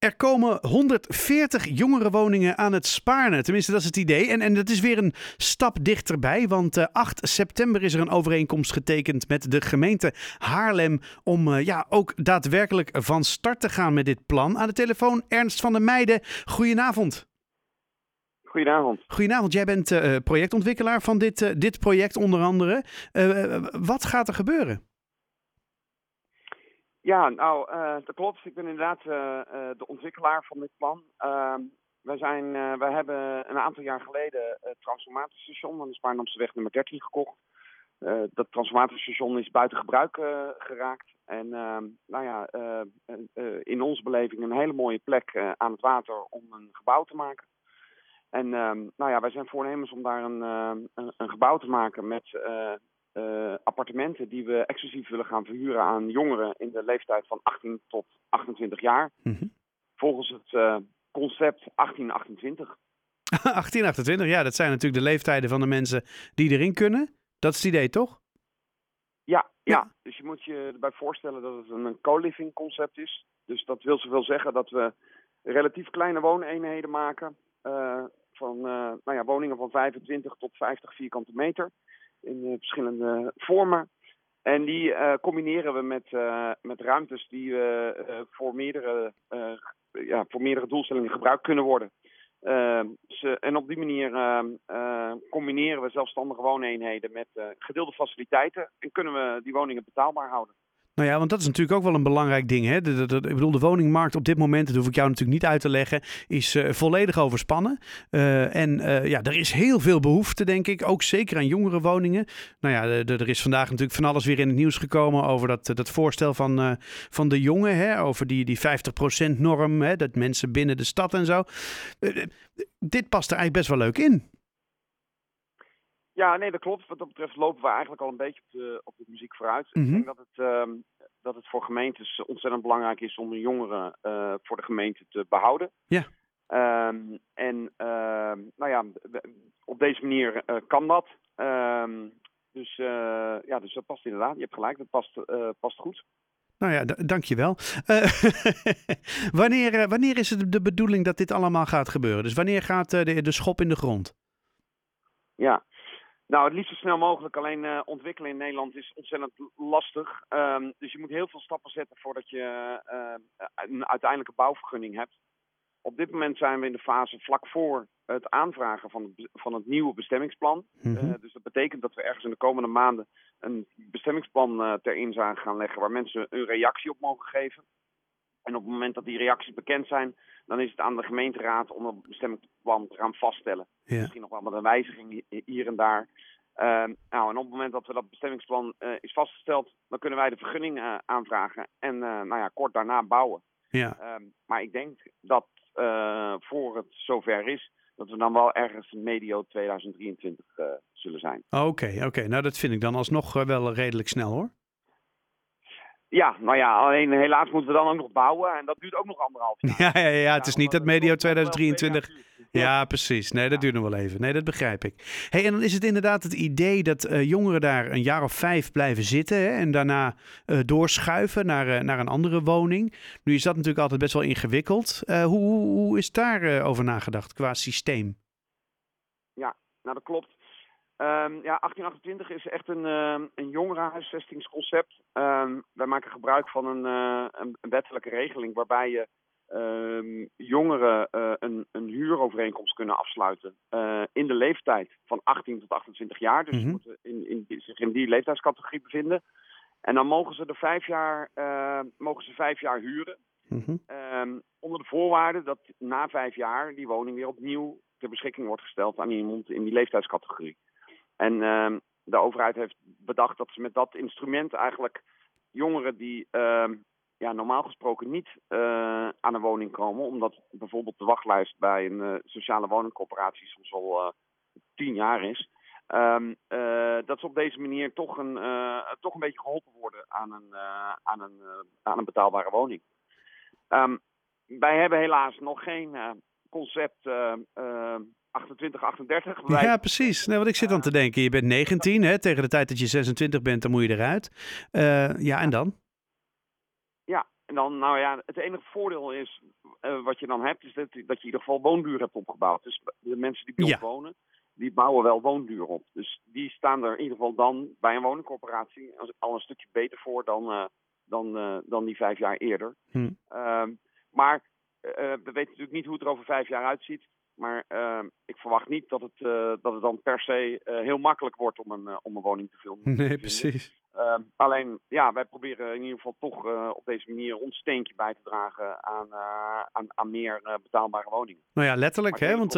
Er komen 140 jongerenwoningen aan het Spaarne. Tenminste, dat is het idee. En, en dat is weer een stap dichterbij. Want 8 september is er een overeenkomst getekend met de gemeente Haarlem. Om uh, ja, ook daadwerkelijk van start te gaan met dit plan. Aan de telefoon Ernst van der Meijden. Goedenavond. Goedenavond. Goedenavond, jij bent uh, projectontwikkelaar van dit, uh, dit project onder andere. wat gaat er gebeuren? Ja, nou, uh, dat klopt. Ik ben inderdaad uh, de ontwikkelaar van dit plan. Ehm, wij, zijn, wij hebben een aantal jaar geleden het transformatiestation aan de Spaarnamseweg nummer 13 gekocht. dat transformatiestation is buiten gebruik geraakt. En ehm, nou ja, in onze beleving een hele mooie plek aan het water om een gebouw te maken. En ehm, nou ja, wij zijn voornemens om daar een, een gebouw te maken met uh, appartementen die we exclusief willen gaan verhuren aan jongeren in de leeftijd van 18 tot 28 jaar. Mm -hmm. Volgens het uh, concept 1828. 1828, ja, dat zijn natuurlijk de leeftijden van de mensen die erin kunnen. Dat is het idee, toch? Ja, ja. ja. dus je moet je erbij voorstellen dat het een co-living concept is. Dus dat wil zoveel zeggen dat we relatief kleine wooneenheden maken. Uh, van nou ja, woningen van 25 tot 50 vierkante meter in uh, verschillende vormen. En die uh, combineren we met, uh, met ruimtes die voor, meerdere, ja, voor meerdere doelstellingen gebruikt kunnen worden. Ze, en op die manier combineren we zelfstandige wooneenheden met gedeelde faciliteiten en kunnen we die woningen betaalbaar houden. Nou ja, want dat is natuurlijk ook wel een belangrijk ding. Hè? De, ik bedoel, de woningmarkt op dit moment, dat hoef ik jou natuurlijk niet uit te leggen, is uh, volledig overspannen. Uh, en uh, ja, er is heel veel behoefte, denk ik. Ook zeker aan jongere woningen. Nou ja, er is vandaag natuurlijk van alles weer in het nieuws gekomen over dat, dat voorstel van, van de jongen. Hè? Over die, die 50% norm, dat mensen binnen de stad en zo. dit past er eigenlijk best wel leuk in. Ja, nee, dat klopt. Wat dat betreft lopen we eigenlijk al een beetje op de, op de muziek vooruit. Mm -hmm. Ik denk dat het, uh, dat het voor gemeentes ontzettend belangrijk is om de jongeren uh, voor de gemeente te behouden. Ja. Um, en uh, nou ja, op deze manier uh, kan dat. Um, dus ja, dus dat past inderdaad. Je hebt gelijk, dat past, past goed. Nou ja, dankjewel. wanneer, wanneer is het de bedoeling dat dit allemaal gaat gebeuren? Dus wanneer gaat de, de schop in de grond? Ja, nou, het liefst zo snel mogelijk. Alleen uh, ontwikkelen in Nederland is ontzettend lastig. Um, dus je moet heel veel stappen zetten voordat je uh, een uiteindelijke bouwvergunning hebt. Op dit moment zijn we in de fase vlak voor het aanvragen van het, van het nieuwe bestemmingsplan. Mm -hmm. uh, dus dat betekent dat we ergens in de komende maanden een bestemmingsplan ter inzage gaan leggen waar mensen een reactie op mogen geven. En op het moment dat die reacties bekend zijn, dan is het aan de gemeenteraad om een bestemmingsplan te gaan vaststellen. Ja. Misschien nog wel met een wijziging hier en daar. Uh, nou, en op het moment dat we dat bestemmingsplan uh, is vastgesteld, dan kunnen wij de vergunning uh, aanvragen en uh, nou ja, kort daarna bouwen. Ja. Um, maar ik denk dat voor het zover is, dat we dan wel ergens medio 2023 zullen zijn. Oké, okay, oké. Okay. Nou, dat vind ik dan alsnog wel redelijk snel hoor. Ja, nou ja, alleen helaas moeten we dan ook nog bouwen en dat duurt ook nog anderhalf jaar. Ja, ja, ja het is niet dat medio 2023... Ja, precies. Nee, dat duurt nog wel even. Nee, dat begrijp ik. Hey, en dan is het inderdaad het idee dat uh, jongeren daar een jaar of vijf blijven zitten hè, en daarna uh, doorschuiven naar, uh, naar een andere woning. Nu is dat natuurlijk altijd best wel ingewikkeld. hoe, hoe is daar over nagedacht qua systeem? Ja, nou dat klopt. Um, ja, 1828 is echt een, uh, een jongerenhuisvestingsconcept. Um, wij maken gebruik van een, uh, een, wettelijke regeling waarbij je um, jongeren uh, een, een huurovereenkomst kunnen afsluiten in de leeftijd van 18 tot 28 jaar. Dus mm -hmm. ze moeten in, in, zich in die leeftijdscategorie bevinden. En dan mogen ze er vijf jaar, mogen ze vijf jaar huren. Mm -hmm. onder de voorwaarde dat na vijf jaar die woning weer opnieuw ter beschikking wordt gesteld aan iemand in die leeftijdscategorie. En uh, de overheid heeft bedacht dat ze met dat instrument eigenlijk jongeren die uh, ja, normaal gesproken niet uh, aan een woning komen, omdat bijvoorbeeld de wachtlijst bij een uh, sociale woningcorporatie soms al tien jaar is, um, dat ze op deze manier toch een, toch een beetje geholpen worden aan een, aan een, aan een betaalbare woning. Wij hebben helaas nog geen concept 28, 38. Wij... Ja, precies. Nee, wat ik zit aan te denken. Je bent 19, hè? tegen de tijd dat je 26 bent, dan moet je eruit. Uh, ja, en dan? Ja, en dan, nou ja, het enige voordeel is, uh, wat je dan hebt, is dat, dat je in ieder geval woonduur hebt opgebouwd. Dus de mensen die bij Ja. wonen, die bouwen wel woonduur op. Dus die staan er in ieder geval dan bij een woningcorporatie als- al een stukje beter voor dan, eh, dan, eh, dan die vijf jaar eerder. Hm. Ehm, maar eh, we weten natuurlijk niet hoe het er over vijf jaar uitziet. Maar ehm, ik verwacht niet dat het, eh, dat het dan per se eh, heel makkelijk wordt om een, eh, om een woning te vinden. te Nee, precies. Ehm, alleen, ja, wij proberen in ieder geval toch op deze manier ons steentje bij te dragen aan, aan, aan meer betaalbare woningen. Nou ja, letterlijk, hè? Want,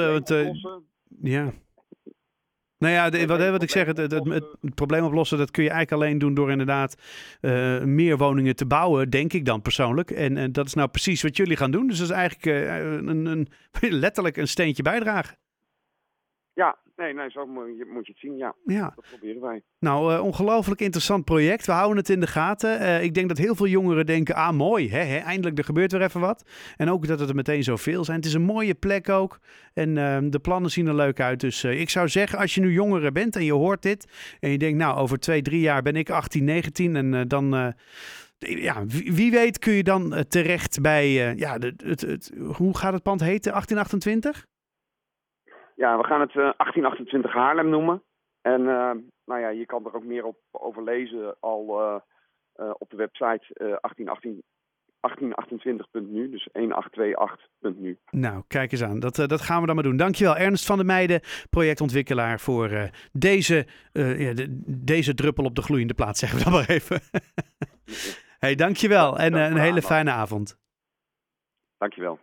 ja. Nou ja, de- wat, wat ik zeg, het, het, het, probleem het- het probleem oplossen, dat kun je eigenlijk alleen doen door inderdaad eh, meer woningen te bouwen, denk ik dan persoonlijk. En, en dat is nou precies wat jullie gaan doen. Dus dat is eigenlijk eh, een, een, letterlijk een steentje bijdragen. Nee, nee, zo moet je, moet je het zien. Ja, Ja. dat proberen wij. Nou, eh, ongelooflijk interessant project. We houden het in de gaten. Eh, ik denk dat heel veel jongeren denken, ah mooi, hè, hè, eindelijk er gebeurt weer even wat. En ook dat het er meteen zoveel zijn. Het is een mooie plek ook. En eh, de plannen zien er leuk uit. Dus eh, ik zou zeggen, als je nu jongere bent en je hoort dit. En je denkt, nou, over twee, drie jaar ben ik 18, 19. En dan, ja, wie, weet kun je dan terecht bij, ja, het, het, hoe gaat het pand heten? 1828? Ja, we gaan het eh, 1828 Haarlem noemen. En eh, nou ja, je kan er ook meer op over lezen al eh, eh, op de website eh 1818 1828.nu, dus 1828.nu. Nou, kijk eens aan. Dat, eh, dat gaan we dan maar doen. Dankjewel, Ernst van der Meijden, projectontwikkelaar, voor eh, deze, eh, ja, de- deze druppel op de gloeiende plaat, zeggen we dan maar even. hey, dankjewel en eh, een hele fijne avond. Dankjewel.